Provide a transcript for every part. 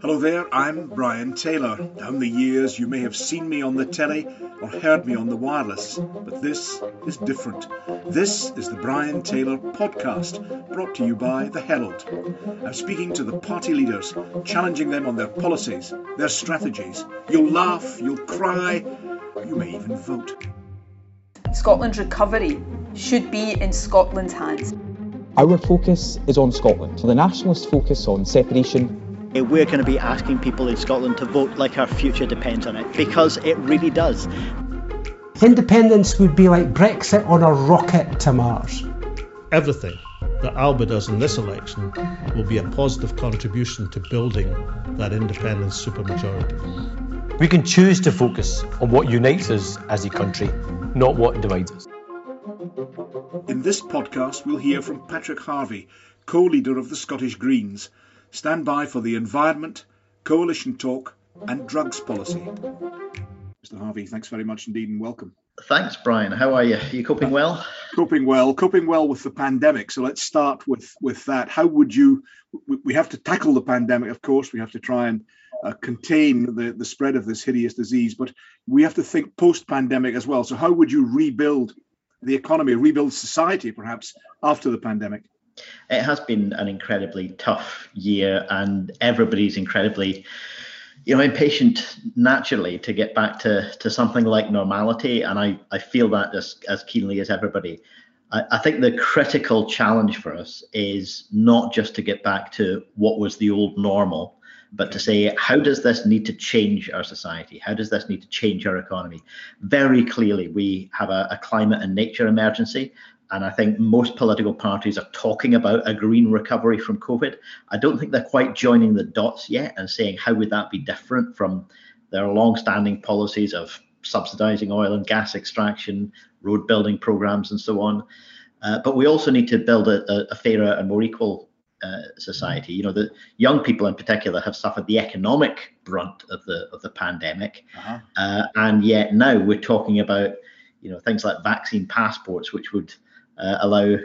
Hello there, I'm Brian Taylor. Down the years, you may have seen me on the telly or heard me on the wireless, but this is different. This is the Brian Taylor podcast, brought to you by The Herald. I'm speaking to the party leaders, challenging them on their policies, their strategies. You'll laugh, you'll cry, you may even vote. Scotland's recovery should be in Scotland's hands. Our focus is on Scotland. The nationalists focus on separation Eh, we're going to be asking people in Scotland to vote like our future depends on it, because it really does. Independence would be like Brexit on a rocket to Mars. Everything that Alba does in this election will be a positive contribution to building that independence supermajority. We can choose to focus on what unites us as a country, not what divides us. In this podcast, we'll hear from Patrick Harvie, co leader of the Scottish Greens. Stand by for the environment, coalition talk, and drugs policy. Mr. Harvie, thanks very much indeed and welcome. Thanks, Brian. How are you? Are you coping well? Coping well, coping well with the pandemic. So let's start with with that. How would you? We have to tackle the pandemic, of course. We have to try and uh, contain the the spread of this hideous disease, but we have to think post-pandemic as well. So how would you rebuild the economy, rebuild society, perhaps after the pandemic? It has been an incredibly tough year, and everybody's incredibly, you know, impatient naturally to get back to to something like normality. And I I feel that as as keenly as everybody. I, think the critical challenge for us is not just to get back to what was the old normal, but to say how does this need to change our society how does this need to change our economy very clearly we have a, a, climate and nature emergency and I think most political parties are talking about a green recovery from COVID. I don't think they're quite joining the dots yet and saying how would that be different from their long-standing policies of subsidizing oil and gas extraction, road building programs, and so on. Uh, but we also need to build a, a fairer and more equal uh, society. You know, the young people in particular have suffered the economic brunt of the of the pandemic, uh-huh. uh, and yet now we're talking about you know things like vaccine passports, which would uh, allow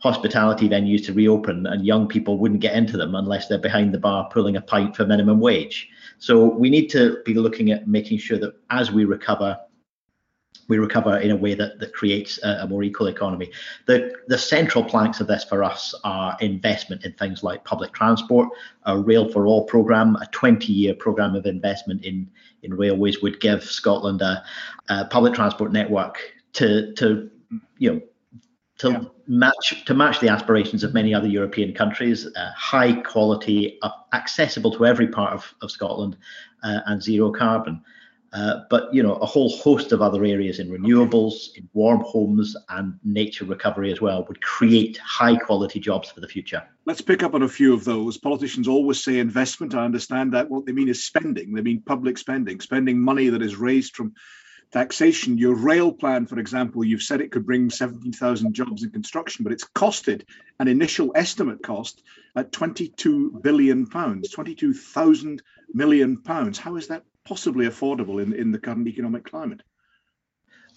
hospitality venues to reopen and young people wouldn't get into them unless they're behind the bar pulling a pint for minimum wage. So we need to be looking at making sure that as we recover, we recover in a way that, that creates a, a, more equal economy. The, the central planks of this for us are investment in things like public transport, a Rail for All programme, a 20 year programme of investment in, in railways would give Scotland a, a public transport network to, to you know, to yeah. match to match the aspirations of many other European countries, uh, high quality, uh, accessible to every part of, of Scotland, uh, and zero carbon. Uh, but you know a whole host of other areas in renewables, in warm homes, and nature recovery as well would create high quality jobs for the future. Let's pick up on a few of those. Politicians always say investment. I understand that. What they mean is spending. They mean public spending, spending money that is raised from taxation. Your rail plan, for example, you've said it could bring 17,000 jobs in construction, but it's costed an initial estimate cost at 22 billion pounds, 22,000 million pounds. How is that possibly affordable in, in the current economic climate?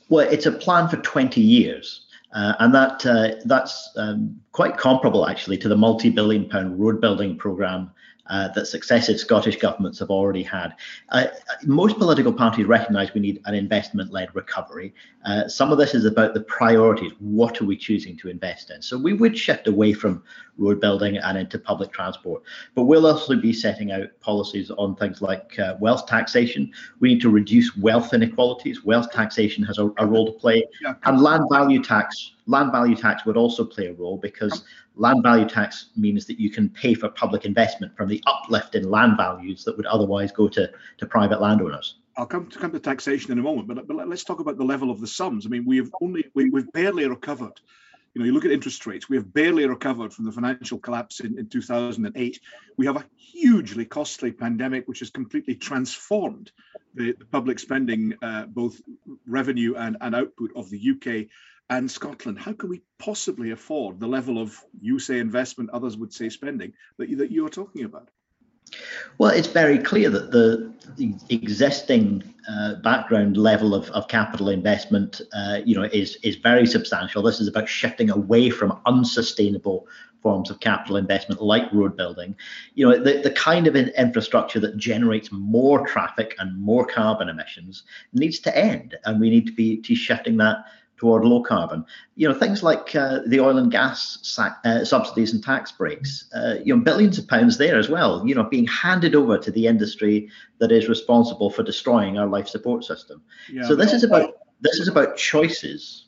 Well, it's a plan for 20 years. Uh, and that uh, that's um, quite comparable actually to the multi-billion pound road building program uh, that successive Scottish governments have already had. Uh, most political parties recognise we need an investment led recovery. Uh, some of this is about the priorities. What are we choosing to invest in? So we would shift away from road building and into public transport. But we'll also be setting out policies on things like uh, wealth taxation. We need to reduce wealth inequalities. Wealth taxation has a, a role to play, yeah. and land value tax. Land value tax would also play a role because land value tax means that you can pay for public investment from the uplift in land values that would otherwise go to, to private landowners. I'll come to come to taxation in a moment, but, but let's talk about the level of the sums. I mean, we've only we, we've barely recovered you know, you look at interest rates, we have barely recovered from the financial collapse in, in 2008. We have a hugely costly pandemic, which has completely transformed the, the public spending, uh, both revenue and, and output of the UK and Scotland. How can we possibly afford the level of, you say investment, others would say spending, that that you are talking about? Well, it's very clear that the existing uh, background level of, of capital investment, uh, you know, is is very substantial. This is about shifting away from unsustainable forms of capital investment like road building. You know, the, the kind of infrastructure that generates more traffic and more carbon emissions needs to end, and we need to be to shifting that toward low carbon. You know, things like uh, the oil and gas sac- uh, subsidies and tax breaks, uh, you know, billions of pounds there as well, you know, being handed over to the industry that is responsible for destroying our life support system. Yeah, so this is about this is about choices.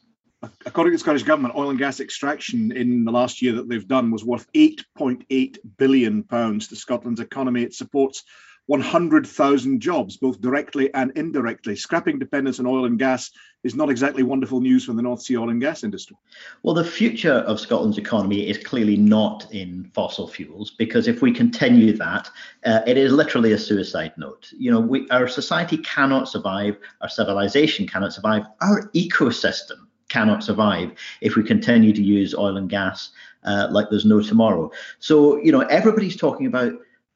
According to the Scottish Government, oil and gas extraction in the last year that they've done was worth 8.8 billion pounds to Scotland's economy. It supports 100,000 jobs, both directly and indirectly. Scrapping dependence on oil and gas is not exactly wonderful news for the North Sea oil and gas industry. Well, the future of Scotland's economy is clearly not in fossil fuels because if we continue that, uh, it is literally a suicide note. You know, we, our society cannot survive, our civilization cannot survive, our ecosystem cannot survive if we continue to use oil and gas uh, like there's no tomorrow. So, you know, everybody's talking about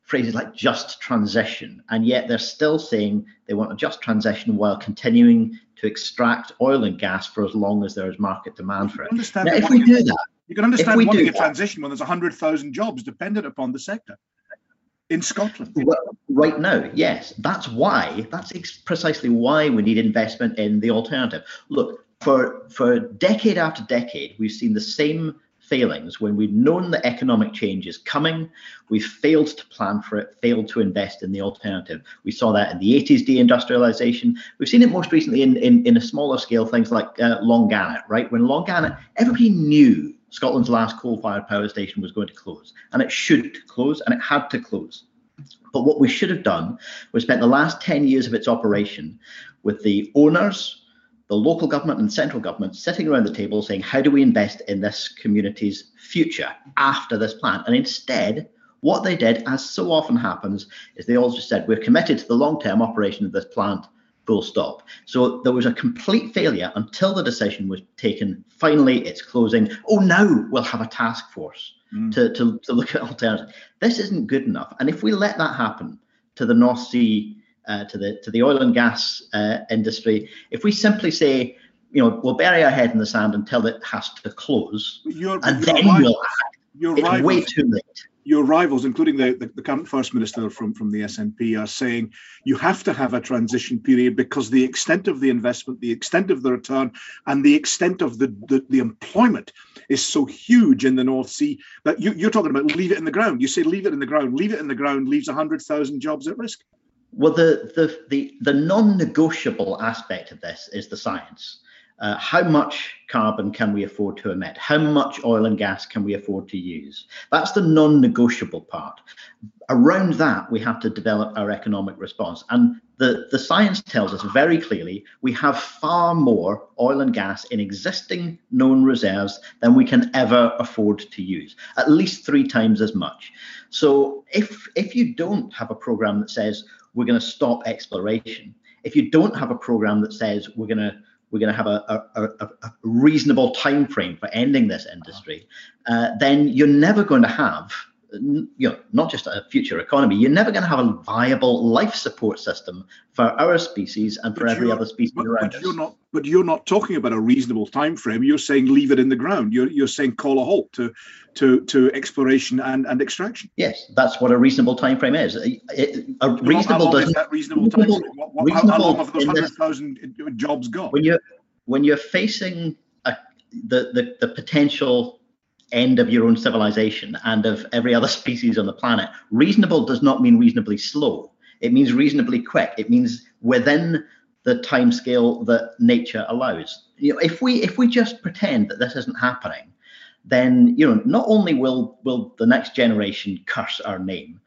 phrases like just transition, and yet they're still saying they want a just transition while continuing to extract oil and gas for as long as there is market demand for it. Now, if we do that, you can understand wanting a that, transition when there's 100,000 jobs dependent upon the sector in Scotland. Right now, yes, that's why. That's precisely why we need investment in the alternative. Look, for for decade after decade, we've seen the same failings when we've known that economic change is coming, we've failed to plan for it, failed to invest in the alternative. We saw that in the 80s deindustrialization. We've seen it most recently in, in, in a smaller scale, things like uh, Longannet, right? When Longannet, everybody knew Scotland's last coal fired power station was going to close, and it should close, and it had to close. But what we should have done was spent the last 10 years of its operation with the owners, the local government and central government sitting around the table saying, how do we invest in this community's future after this plant? And instead, what they did, as so often happens, is they all just said, we're committed to the long term operation of this plant, full stop. So there was a complete failure until the decision was taken. Finally, it's closing. Oh, now we'll have a task force mm. to, to, to look at alternatives. This isn't good enough. And if we let that happen to the North Sea uh, to the to the oil and gas uh, industry. If we simply say, you know, we'll bury our head in the sand until it has to close, you're, and then right. we'll act, it's rivals, way too late. Your rivals, including the, the, the, current First Minister from, from the SNP, are saying you have to have a transition period because the extent of the investment, the extent of the return, and the extent of the, the, the employment is so huge in the North Sea that you, you're talking about leave it in the ground. You say leave it in the ground, leave it in the ground leaves 100,000 jobs at risk. Well, the, the, the, the non negotiable aspect of this is the science. Uh, how much carbon can we afford to emit? How much oil and gas can we afford to use? That's the non negotiable part. Around that, we have to develop our economic response. And the, the science tells us very clearly we have far more oil and gas in existing known reserves than we can ever afford to use, at least three times as much. So if, if you don't have a program that says, we're going to stop exploration. If you don't have a program that says we're going to we're going to have a, a, a, a reasonable time frame for ending this industry, uh, then you're never going to have you know, not just a future economy, you're never going to have a viable life support system for our species and for but every other species but, around but us. You're not, but you're not talking about a reasonable time frame. You're saying leave it in the ground. You're, you're saying call a halt to to to exploration and, and extraction. Yes, that's what a reasonable time frame is. A, a reasonable doesn't. that reasonable time frame? What, what, how, how, long have those hundred thousand uh, jobs got? When you're when you're facing a, the, the the potential end of your own civilization and of every other species on the planet. Reasonable does not mean reasonably slow. It means reasonably quick. It means within the time scale that nature allows. You know, if we if we just pretend that this isn't happening, then you know not only will will the next generation curse our name,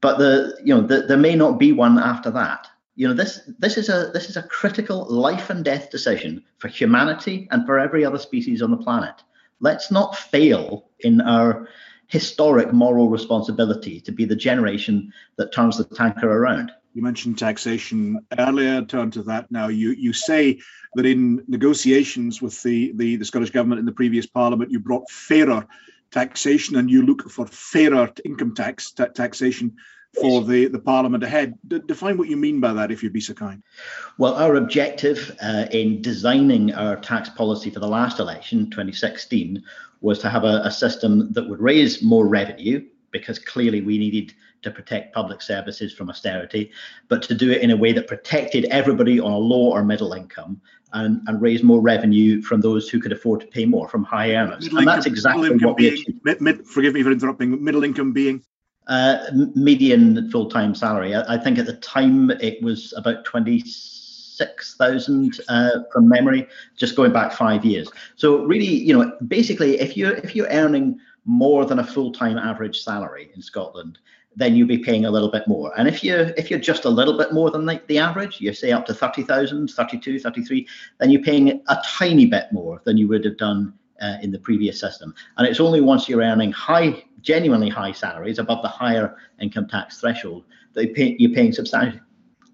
but the you know the, there may not be one after that. You know this this is a this is a critical life and death decision for humanity and for every other species on the planet. Let's not fail in our historic moral responsibility to be the generation that turns the tanker around. You mentioned taxation earlier. Turn to that now. You you say that in negotiations with the, the, the Scottish government in the previous Parliament, you brought fairer taxation and you look for fairer income tax taxation for the, the Parliament ahead. D- define what you mean by that, if you'd be so kind. Well, our objective uh, in designing our tax policy for the last election, 2016, was to have a, a system that would raise more revenue because clearly we needed to protect public services from austerity, but to do it in a way that protected everybody on a low or middle income and, and raise more revenue from those who could afford to pay more from high earners. Middle and income- that's exactly what we being, achieved. mid, mid, forgive me for interrupting, middle income being Uh, median full-time salary. I, I think at the time it was about twenty-six thousand uh, from memory, just going back five years. So really, you know, basically, if you're if you're earning more than a full-time average salary in Scotland, then you'll be paying a little bit more. And if you're if you're just a little bit more than the, the average, you say up to 30,000, 32, 33, then you're paying a tiny bit more than you would have done uh, in the previous system. And it's only once you're earning high, genuinely high salaries above the higher income tax threshold you pay, you're paying substantially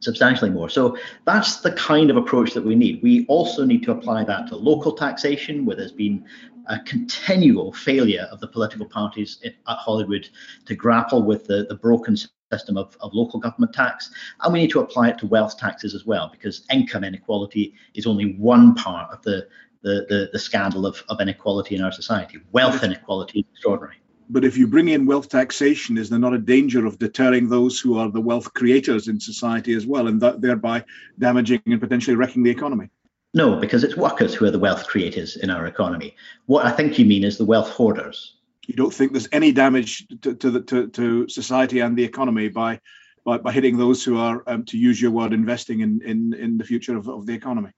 substantially more. So that's the kind of approach that we need. We also need to apply that to local taxation, where there's been a continual failure of the political parties at Holyrood to grapple with the, the broken system of, of local government tax. And we need to apply it to wealth taxes as well, because income inequality is only one part of the, the, the, the scandal of, of inequality in our society. Wealth inequality is extraordinary. But if you bring in wealth taxation, is there not a danger of deterring those who are the wealth creators in society as well, and that thereby damaging and potentially wrecking the economy? No, because it's workers who are the wealth creators in our economy. What I think you mean is the wealth hoarders. You don't think there's any damage to to, the, to, to society and the economy by by, by hitting those who are, um, to use your word, investing in in, in the future of, of the economy?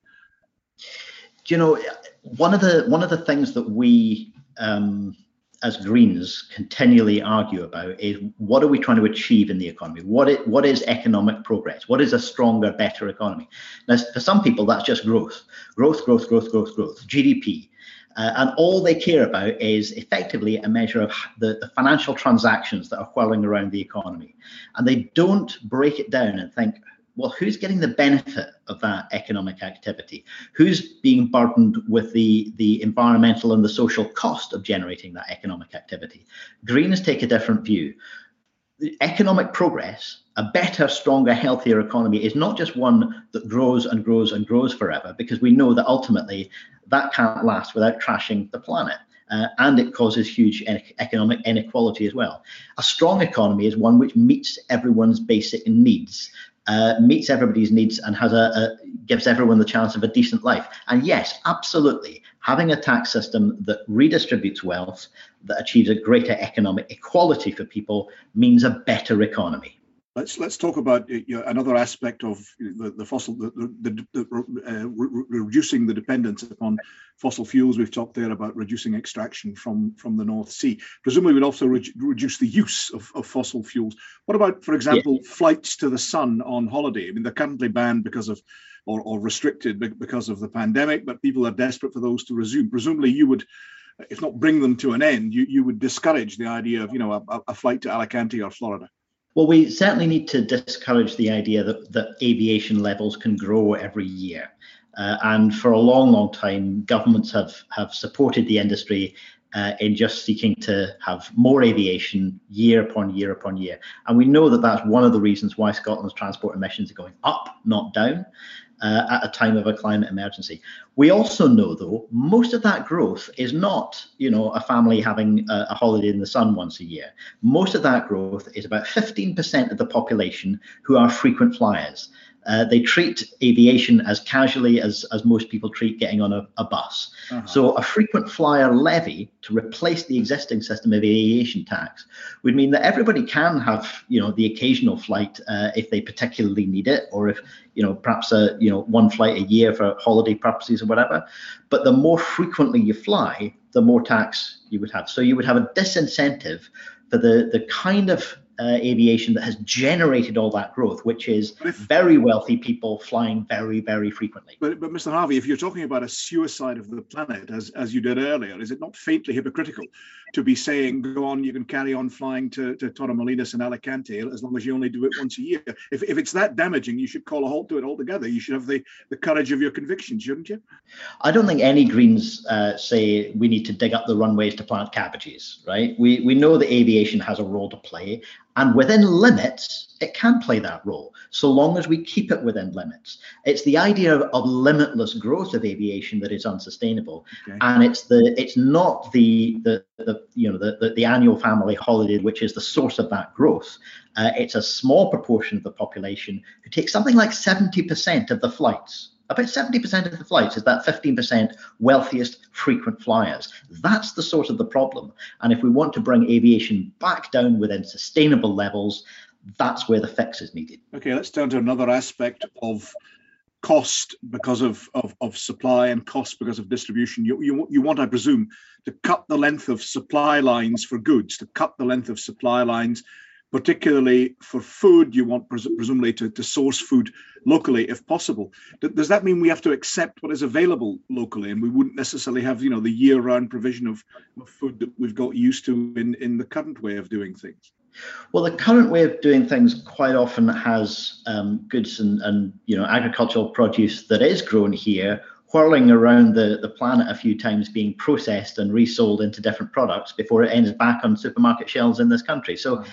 Do you know one of the one of the things that we um, as Greens continually argue about is what are we trying to achieve in the economy? What is, what is economic progress? What is a stronger, better economy? Now, for some people, that's just growth, growth, growth, growth, growth, growth, GDP. Uh, and all they care about is effectively a measure of the, the financial transactions that are whirling around the economy. And they don't break it down and think, well, who's getting the benefit of that economic activity? Who's being burdened with the, the environmental and the social cost of generating that economic activity? Greens take a different view. The economic progress, a better, stronger, healthier economy, is not just one that grows and grows and grows forever, because we know that ultimately that can't last without trashing the planet. Uh, and it causes huge economic inequality as well. A strong economy is one which meets everyone's basic needs uh, meets everybody's needs and has a, a, gives everyone the chance of a decent life. And yes, absolutely, having a tax system that redistributes wealth, that achieves a greater economic equality for people, means a better economy. Let's let's talk about uh, you know, another aspect of the, the fossil, the, the, the uh, re- reducing the dependence upon fossil fuels. We've talked there about reducing extraction from from the North Sea. Presumably, we'd also re- reduce the use of, of fossil fuels. What about, for example, yeah. flights to the sun on holiday? I mean, they're currently banned because of or, or restricted because of the pandemic, but people are desperate for those to resume. Presumably, you would if not bring them to an end, you, you would discourage the idea of you know a, a flight to Alicante or Florida. Well, we certainly need to discourage the idea that, that aviation levels can grow every year. Uh, and for a long, long time, governments have, have supported the industry uh, in just seeking to have more aviation year upon year upon year. And we know that that's one of the reasons why Scotland's transport emissions are going up, not down. Uh, at a time of a climate emergency. We also know, though, most of that growth is not, you know, a family having a, a, holiday in the sun once a year. Most of that growth is about 15% of the population who are frequent flyers. Uh, they treat aviation as casually as, as most people treat getting on a, a bus. Uh-huh. So, a frequent flyer levy to replace the existing system of aviation tax would mean that everybody can have, you know, the occasional flight uh, if they particularly need it, or if, you know, perhaps a, you know, one flight a year for holiday purposes or whatever. But the more frequently you fly, the more tax you would have. So, you would have a disincentive for the the kind of uh, aviation that has generated all that growth, which is if, very wealthy people flying very, very frequently. But, but Mr. Harvie, if you're talking about a suicide of the planet, as, as you did earlier, is it not faintly hypocritical to be saying, go on, you can carry on flying to, to Torremolinos and Alicante as long as you only do it once a year? If, if it's that damaging, you should call a halt to it altogether. You should have the, the courage of your convictions, shouldn't you? I don't think any Greens uh, say we need to dig up the runways to plant cabbages, right? We, we know that aviation has a role to play And within limits, it can play that role, so long as we keep it within limits. It's the idea of, of limitless growth of aviation that is unsustainable, okay. and it's the it's not the the, the you know the, the, the annual family holiday which is the source of that growth. Uh, it's a small proportion of the population who take something like 70% of the flights about 70% of the flights is that 15% wealthiest frequent flyers. That's the source of the problem. And if we want to bring aviation back down within sustainable levels, that's where the fix is needed. Okay, let's turn to another aspect of cost because of, of, of supply and cost because of distribution. You, you, you want, I presume, to cut the length of supply lines for goods, to cut the length of supply lines particularly for food, you want pres- presumably to, to source food locally if possible. does that mean we have to accept what is available locally and we wouldn't necessarily have, you know, the year-round provision of, of food that we've got used to in, in the current way of doing things? Well, the current way of doing things quite often has um, goods and, and you know agricultural produce that is grown here whirling around the, the planet a few times being processed and resold into different products before it ends back on supermarket shelves in this country. So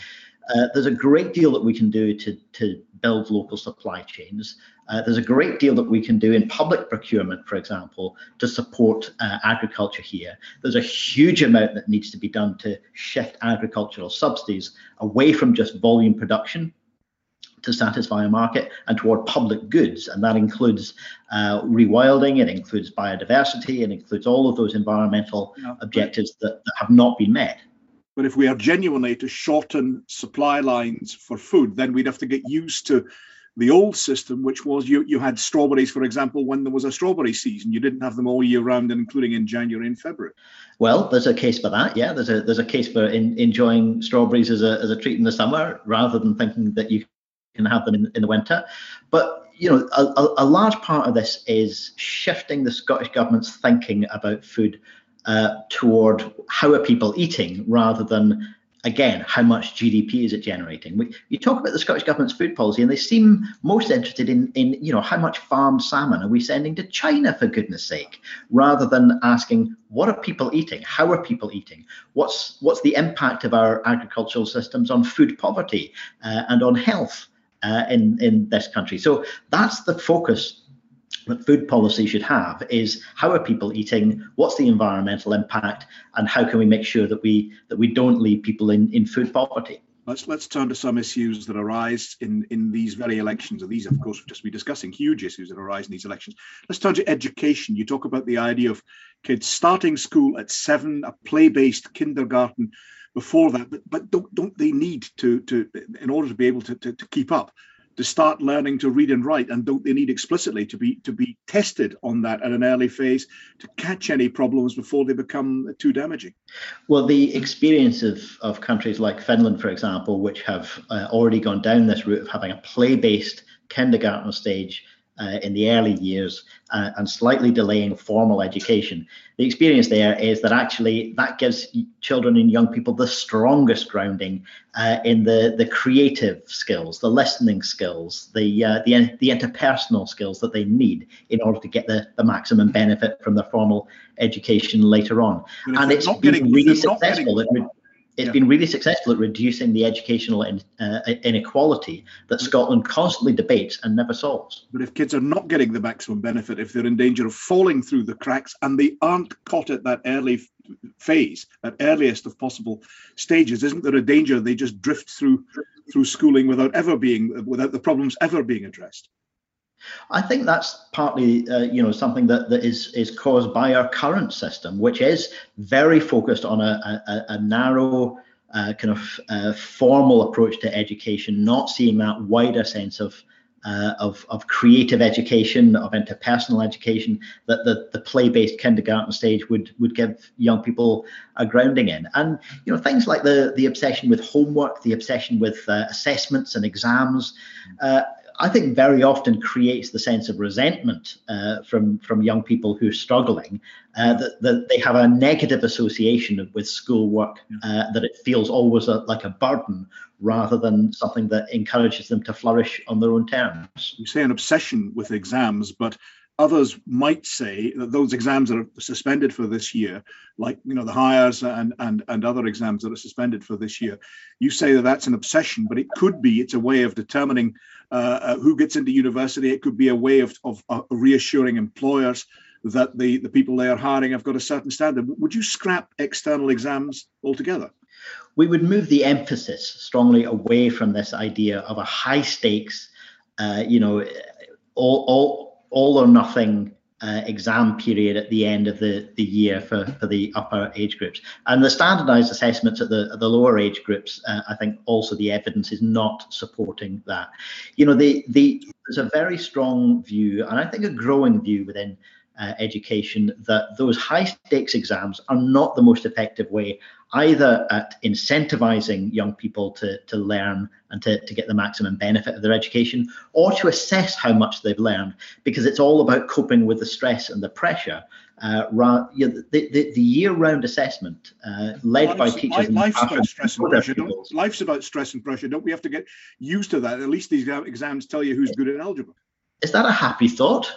uh, there's a great deal that we can do to, to build local supply chains. Uh, there's a great deal that we can do in public procurement, for example, to support uh, agriculture here. There's a huge amount that needs to be done to shift agricultural subsidies away from just volume production to satisfy a market and toward public goods. And that includes uh, rewilding, it includes biodiversity, it includes all of those environmental yeah. objectives that, that have not been met. But if we are genuinely to shorten supply lines for food, then we'd have to get used to the old system, which was you, you had strawberries, for example, when there was a strawberry season. You didn't have them all year round, including in January and February. Well, there's a case for that. Yeah, there's a there's a case for in, enjoying strawberries as a, as a treat in the summer rather than thinking that you can have them in, in the winter. But you know, a, a large part of this is shifting the Scottish government's thinking about food uh, toward how are people eating rather than again how much GDP is it generating. We, you talk about the Scottish government's food policy, and they seem most interested in in you know how much farmed salmon are we sending to China for goodness sake, rather than asking what are people eating, how are people eating, what's what's the impact of our agricultural systems on food poverty uh, and on health. Uh, in in this country, so that's the focus that food policy should have is how are people eating what's the environmental impact and how can we make sure that we that we don't leave people in in food poverty? Let's let's turn to some issues that arise in in these very elections. And these of course we've just be discussing huge issues that arise in these elections. Let's turn to education. You talk about the idea of kids starting school at seven a play-based kindergarten before that but but don't don't they need to to in order to be able to, to, to keep up to start learning to read and write and don't they need explicitly to be to be tested on that at an early phase to catch any problems before they become too damaging? Well the experience of, of countries like finland for example which have uh, already gone down this route of having a play-based kindergarten stage uh, in the early years uh, and slightly delaying formal education. The experience there is that actually that gives children and young people the strongest grounding uh, in the, the creative skills, the listening skills, the, uh, the, the interpersonal skills that they need in order to get the, the maximum benefit from the formal education later on. And it's been getting, really successful. Getting, it's yeah. been really successful at reducing the educational in, uh, inequality that Scotland constantly debates and never solves. But if kids are not getting the maximum benefit, if they're in danger of falling through the cracks and they aren't caught at that early phase, that earliest of possible stages, isn't there a danger they just drift through through schooling without ever being without the problems ever being addressed? I think that's partly, uh, you know, something that, that is is caused by our current system, which is very focused on a, a, a narrow uh, kind of uh, formal approach to education, not seeing that wider sense of uh, of, of creative education, of interpersonal education that the, the play-based kindergarten stage would would give young people a grounding in. And you know things like the the obsession with homework, the obsession with uh, assessments and exams. I think very often creates the sense of resentment uh, from from young people who are struggling uh, that, that they have a negative association with schoolwork uh, that it feels always a, like a burden rather than something that encourages them to flourish on their own terms. You say an obsession with exams, but others might say that those exams that are suspended for this year, like you know the Highers and and and other exams that are suspended for this year, you say that that's an obsession, but it could be it's a way of determining uh, uh, who gets into university. It could be a way of of uh, reassuring employers that the the people they are hiring have got a certain standard. Would you scrap external exams altogether? We would move the emphasis strongly away from this idea of a high stakes, uh, you know, all all all or nothing uh, exam period at the end of the, the year for, for the upper age groups. And the standardized assessments at the, at the lower age groups, uh, I think also the evidence is not supporting that. You know, the, the, there's a very strong view, and I think a growing view within uh, education that those high stakes exams are not the most effective way either at incentivizing young people to, to learn and to, to get the maximum benefit of their education or to assess how much they've learned because it's all about coping with the stress and the pressure uh, you know, the, the, the, year-round assessment uh, led by teachers life's about stress and pressure. life's about stress and pressure. Don't we have to get used to that? At least these exams tell you who's good at algebra. Is that a happy thought?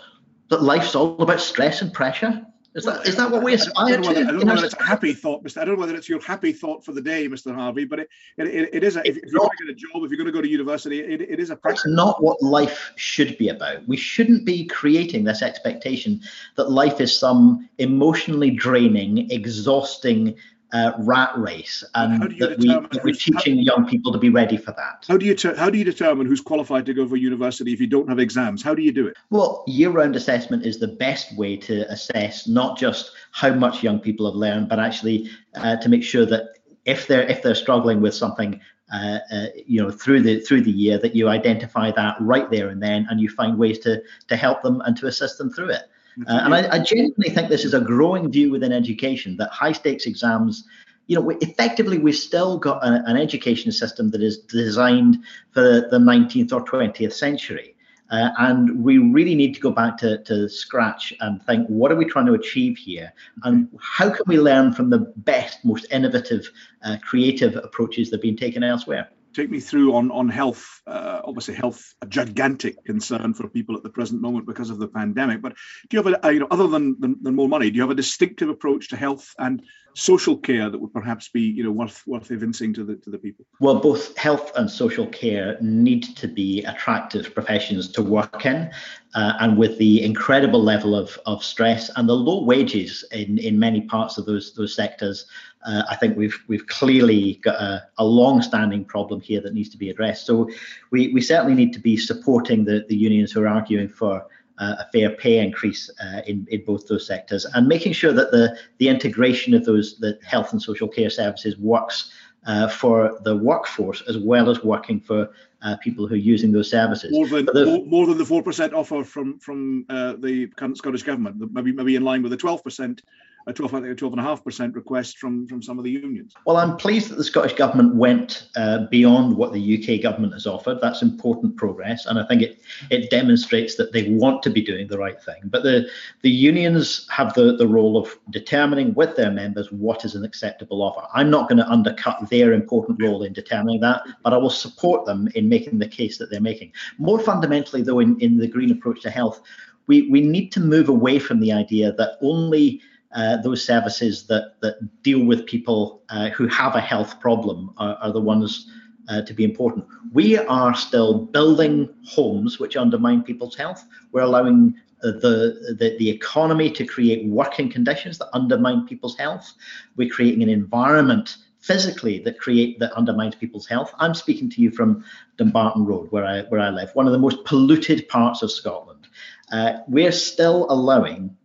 That life's all about stress and pressure? Is that is that what we aspire to? I don't know whether it's a happy thought, Mr. I don't know whether it's your happy thought for the day, Mr. Harvie, but it, it, it is. A, if, if, you're going to get a job, if you're going to go to university, it, it is a practice. That's not what life should be about. We shouldn't be creating this expectation that life is some emotionally draining, exhausting uh, rat race, and that, we, that we're teaching young people to be ready for that. How do you ter- how do you determine who's qualified to go for university if you don't have exams? How do you do it? Well, year-round assessment is the best way to assess not just how much young people have learned, but actually uh, to make sure that if they're if they're struggling with something uh, uh, you know through the through the year that you identify that right there and then and you find ways to to help them and to assist them through it uh, and I, I, genuinely think this is a growing view within education that high stakes exams, you know, we, effectively we've still got a, an education system that is designed for the 19th or 20th century. Uh, and we really need to go back to, to scratch and think what are we trying to achieve here and how can we learn from the best most innovative uh, creative approaches that have been taken elsewhere take me through on on health. Uh, obviously, health a gigantic concern for people at the present moment because of the pandemic. But do you have a, you know other than, than, than more money, do you have a distinctive approach to health and social care that would perhaps be you know worth worth evincing to the to the people? Well, both health and social care need to be attractive professions to work in, uh, and with the incredible level of of stress and the low wages in in many parts of those those sectors uh, I think we've we've clearly got a, a long-standing problem here that needs to be addressed. So we, we certainly need to be supporting the, the unions who are arguing for uh, a fair pay increase uh, in, in both those sectors and making sure that the, the integration of those the health and social care services works uh, for the workforce as well as working for uh, people who are using those services. More than, the, more, more, than the four percent offer from from uh, the current Scottish government, maybe maybe in line with the twelve percent a 12, I think a 12.5% request from, from some of the unions. Well, I'm pleased that the Scottish Government went uh, beyond what the UK Government has offered. That's important progress. And I think it, it demonstrates that they want to be doing the right thing. But the, the unions have the, the role of determining with their members what is an acceptable offer. I'm not going to undercut their important role in determining that, but I will support them in making the case that they're making. More fundamentally, though, in, in the green approach to health, we, we need to move away from the idea that only uh, those services that that deal with people uh, who have a health problem are, are the ones uh, to be important. We are still building homes which undermine people's health. We're allowing uh, the, the, the economy to create working conditions that undermine people's health. We're creating an environment physically that create that undermines people's health. I'm speaking to you from Dumbarton Road, where I where I live, one of the most polluted parts of Scotland. Uh, we're still allowing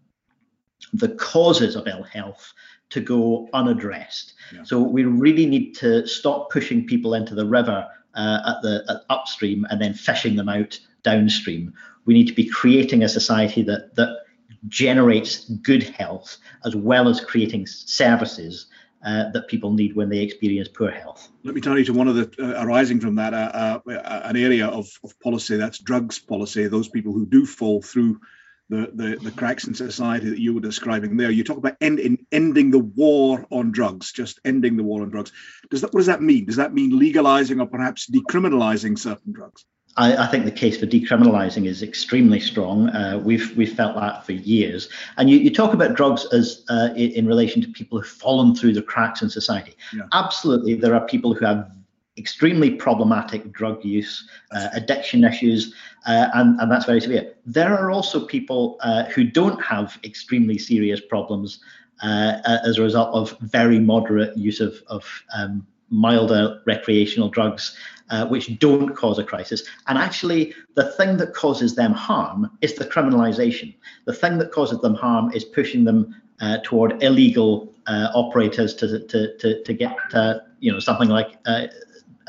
the causes of ill health to go unaddressed. Yeah. So we really need to stop pushing people into the river uh, at the at upstream and then fishing them out downstream. We need to be creating a society that that generates good health as well as creating services uh, that people need when they experience poor health. Let me turn you to one of the uh, arising from that uh, uh an area of, of policy that's drugs policy. Those people who do fall through the, the, the cracks in society that you were describing there. You talk about end, in, ending the war on drugs, just ending the war on drugs. Does that what does that mean? Does that mean legalizing or perhaps decriminalizing certain drugs? I, I, think the case for decriminalising is extremely strong. Uh, we've we've felt that for years. And you, you talk about drugs as uh, in, in, relation to people who've fallen through the cracks in society. Yeah. Absolutely, there are people who have extremely problematic drug use, uh, addiction issues, uh, and, and that's very severe. There are also people uh, who don't have extremely serious problems uh, as a result of very moderate use of, of um, milder recreational drugs, uh, which don't cause a crisis. And actually, the thing that causes them harm is the criminalization. The thing that causes them harm is pushing them uh, toward illegal operators to, to, to, to get, you know, something like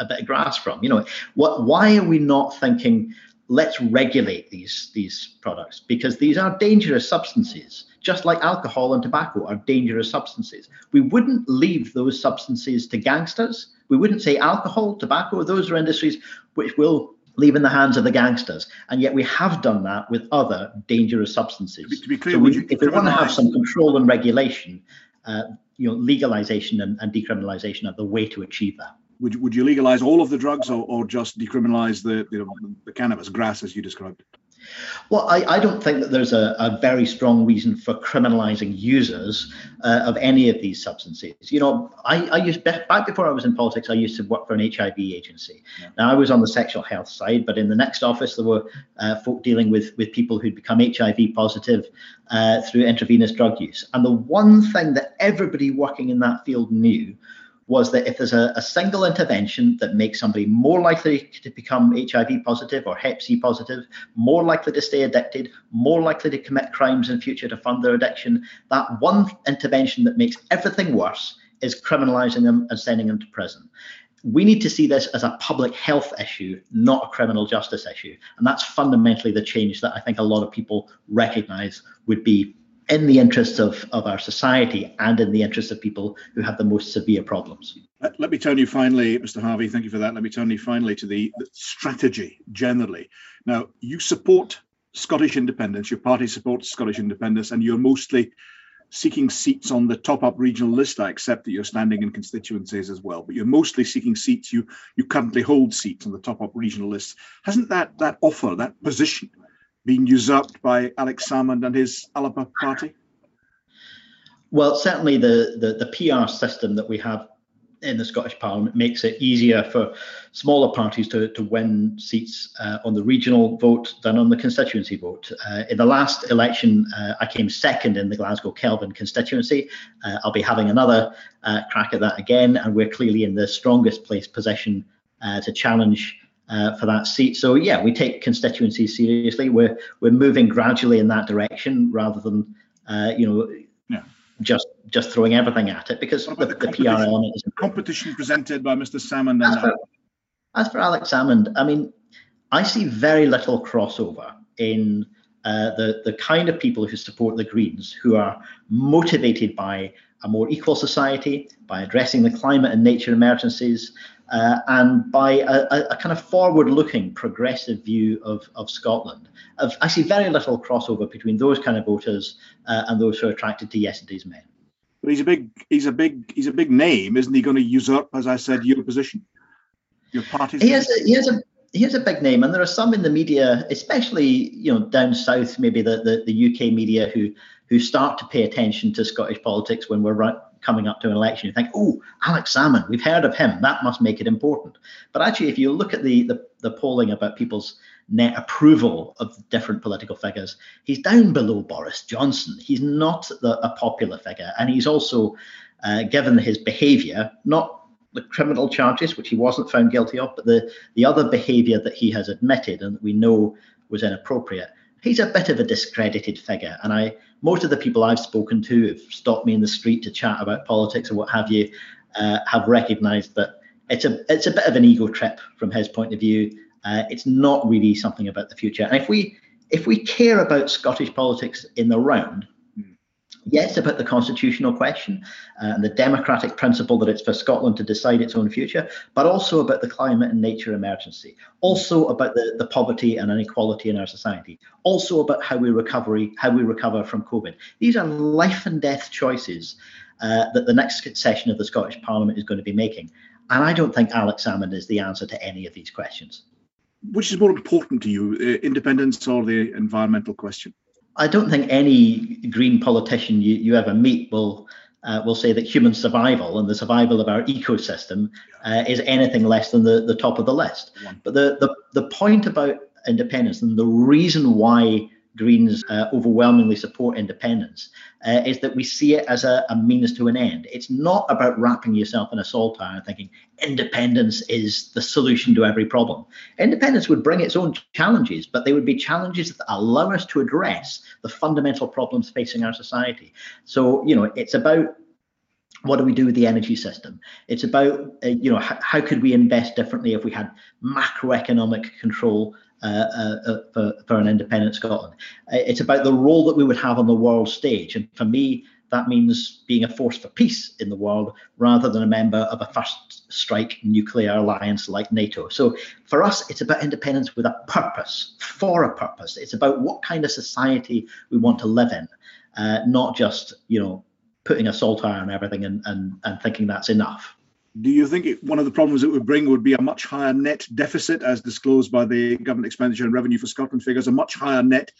a bit of grass from. You know, what? Why are we not thinking? Let's regulate these these products because these are dangerous substances, just like alcohol and tobacco are dangerous substances. We wouldn't leave those substances to gangsters. We wouldn't say alcohol, tobacco, those are industries which will leave in the hands of the gangsters. And yet we have done that with other dangerous substances. To be, to be clear, so we, if we want to have some control and regulation, uh, you know, legalization and, and decriminalization are the way to achieve that would would you legalize all of the drugs or, or just decriminalize the you know the cannabis grass as you described? Well, I, I don't think that there's a, a very strong reason for criminalizing users uh, of any of these substances. You know, I, I used back before I was in politics, I used to work for an HIV agency. Yeah. Now I was on the sexual health side, but in the next office there were uh, folk dealing with with people who'd become HIV positive uh, through intravenous drug use. And the one thing that everybody working in that field knew was that if there's a, a, single intervention that makes somebody more likely to become HIV positive or Hep C positive, more likely to stay addicted, more likely to commit crimes in future to fund their addiction, that one intervention that makes everything worse is criminalizing them and sending them to prison. We need to see this as a public health issue, not a criminal justice issue. And that's fundamentally the change that I think a lot of people recognize would be in the interests of, of our society and in the interests of people who have the most severe problems. Let me turn you finally, Mr. Harvie, thank you for that. Let me turn you finally to the, the strategy generally. Now, you support Scottish independence, your party supports Scottish independence, and you're mostly seeking seats on the top up regional list. I accept that you're standing in constituencies as well, but you're mostly seeking seats. You you currently hold seats on the top up regional list. Hasn't that that offer, that position, been usurped by Alex Salmond and his Alba party? Well, certainly the, the, the PR system that we have in the Scottish Parliament makes it easier for smaller parties to, to win seats uh, on the regional vote than on the constituency vote. Uh, in the last election, uh, I came second in the Glasgow Kelvin constituency. Uh, I'll be having another uh, crack at that again, and we're clearly in the strongest place position uh, to challenge uh, for that seat. So yeah, we take constituencies seriously. We're we're moving gradually in that direction rather than uh, you know yeah. just just throwing everything at it because the, the, the PR element is competition presented by Mr. Salmond. As for, as for Alex Salmond, I mean, I see very little crossover in uh, the the kind of people who support the Greens who are motivated by a more equal society, by addressing the climate and nature emergencies, uh, and by a, a, kind of forward-looking, progressive view of, of Scotland. Of, I see very little crossover between those kind of voters uh, and those who are attracted to yesterday's men. But he's a big, he's a big, he's a big name, isn't he? Going to usurp, as I said, your position, your party's. He has, a, he has a, he has a big name, and there are some in the media, especially you know down south, maybe the, the, the UK media, who who start to pay attention to Scottish politics when we're right, coming up to an election. You think, oh, Alex Salmond, we've heard of him. That must make it important. But actually, if you look at the, the, the polling about people's net approval of different political figures, he's down below Boris Johnson. He's not the, a popular figure. And he's also, uh, given his behavior, not the criminal charges, which he wasn't found guilty of, but the, the other behavior that he has admitted and that we know was inappropriate, he's a bit of a discredited figure. And I most of the people I've spoken to have stopped me in the street to chat about politics or what have you, uh, have recognised that it's a it's a bit of an ego trip from his point of view. Uh, it's not really something about the future. And if we if we care about Scottish politics in the round, yes, about the constitutional question uh, and the democratic principle that it's for Scotland to decide its own future, but also about the climate and nature emergency, also about the, the poverty and inequality in our society, also about how we recovery, how we recover from COVID. These are life and death choices uh, that the next session of the Scottish Parliament is going to be making. And I don't think Alex Salmond is the answer to any of these questions. which is more important to you, uh, independence or the environmental question? I don't think any green politician you, you ever meet will uh, will say that human survival and the survival of our ecosystem uh, is anything less than the, the top of the list. But the, the, the point about independence and the reason why Greens uh, overwhelmingly support independence uh, is that we see it as a, a, means to an end. It's not about wrapping yourself in a saltire and thinking independence is the solution to every problem. Independence would bring its own challenges, but they would be challenges that allow us to address the fundamental problems facing our society. So, you know, it's about what do we do with the energy system? It's about, uh, you know, h- how could we invest differently if we had macroeconomic control uh, uh, uh, for, for an independent Scotland. It's about the role that we would have on the world stage. And for me, that means being a force for peace in the world rather than a member of a first strike nuclear alliance like NATO. So for us, it's about independence with a purpose, for a purpose. It's about what kind of society we want to live in, uh, not just, you know, putting a saltire on everything and, and, and thinking that's enough do you think it, one of the problems it would bring would be a much higher net deficit, as disclosed by the Government Expenditure and Revenue for Scotland figures, a much higher net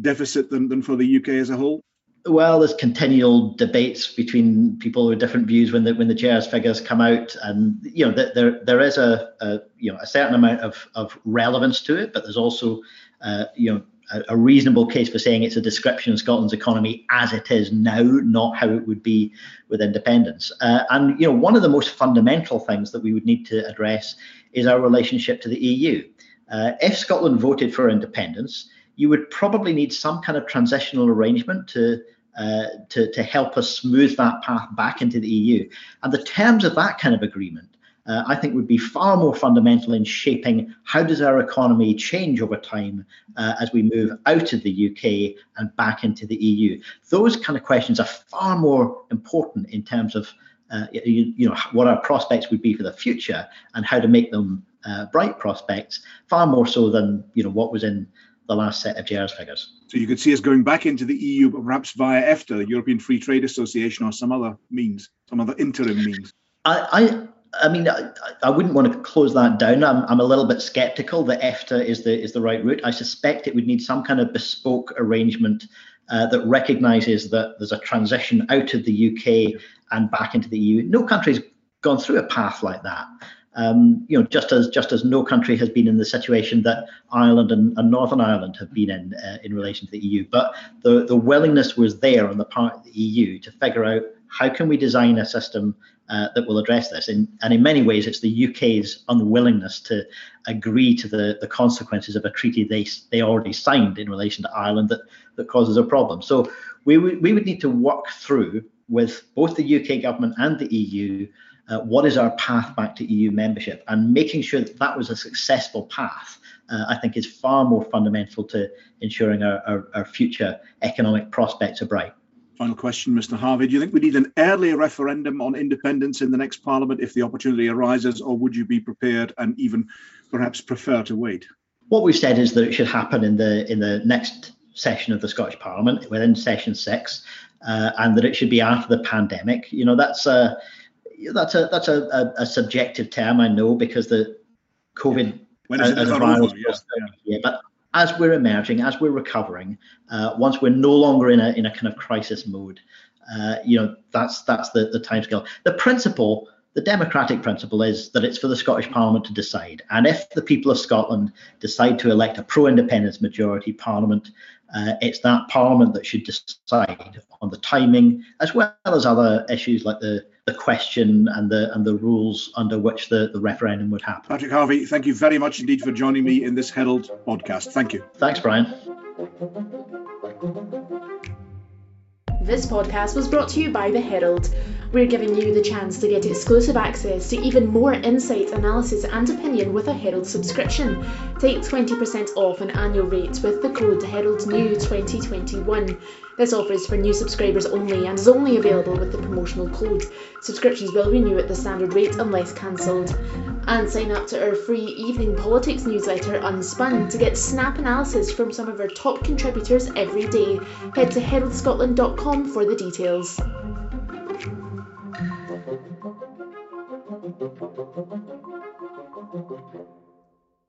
deficit than, than for the UK as a whole? Well, there's continual debates between people with different views when the when the GERS figures come out, and you know there there is a, a you know a certain amount of of relevance to it, but there's also uh, you know a, reasonable case for saying it's a description of Scotland's economy as it is now, not how it would be with independence. Uh, and you know, one of the most fundamental things that we would need to address is our relationship to the EU. Uh, if Scotland voted for independence, you would probably need some kind of transitional arrangement to uh, to, to help us smooth that path back into the EU. And the terms of that kind of agreement uh, I think would be far more fundamental in shaping how does our economy change over time uh, as we move out of the UK and back into the EU. Those kind of questions are far more important in terms of uh, you, you, know what our prospects would be for the future and how to make them uh, bright prospects, far more so than you know what was in the last set of GERS figures. So you could see us going back into the EU, but perhaps via EFTA, the European Free Trade Association, or some other means, some other interim means. I, I mean, I, I, wouldn't want to close that down. I'm, I'm a little bit skeptical that EFTA is the is the right route. I suspect it would need some kind of bespoke arrangement uh, that recognises that there's a transition out of the UK and back into the EU. No country's gone through a path like that. Um, you know, just as just as no country has been in the situation that Ireland and, and Northern Ireland have been in uh, in relation to the EU, but the the willingness was there on the part of the EU to figure out how can we design a system uh, that will address this. And, and in many ways, it's the UK's unwillingness to agree to the, the consequences of a treaty they, they already signed in relation to Ireland that, that causes a problem. So we, w- we would need to work through with both the UK government and the EU uh, what is our path back to EU membership and making sure that that was a successful path. Uh, I think is far more fundamental to ensuring our, our, our future economic prospects are bright. Final question, Mr. Harvie. Do you think we need an early referendum on independence in the next Parliament if the opportunity arises, or would you be prepared and even perhaps prefer to wait? What we've said is that it should happen in the in the next session of the Scottish Parliament, within session six, uh, and that it should be after the pandemic. You know, that's a that's a that's a, a, a subjective term, I know, because the COVID when is it a virus, yeah, yeah. yeah, but as we're emerging, as we're recovering, uh, once we're no longer in a in a kind of crisis mode, uh, you know that's that's the the timescale. The principle, the democratic principle, is that it's for the Scottish Parliament to decide, and if the people of Scotland decide to elect a pro-independence majority Parliament, uh, it's that Parliament that should decide on the timing, as well as other issues like the the question and the and the rules under which the, the referendum would happen. Patrick Harvie, thank you very much indeed for joining me in this Herald podcast. Thank you. Thanks, Brian. This podcast was brought to you by The Herald. We're giving you the chance to get exclusive access to even more insight, analysis, and opinion with a Herald subscription. Take 20% off an annual rate with the code HeraldNew2021. This offer is for new subscribers only and is only available with the promotional code. Subscriptions will renew at the standard rate unless cancelled. And sign up to our free evening politics newsletter Unspun to get snap analysis from some of our top contributors every day. Head to heraldscotland.com for the details. Thank you.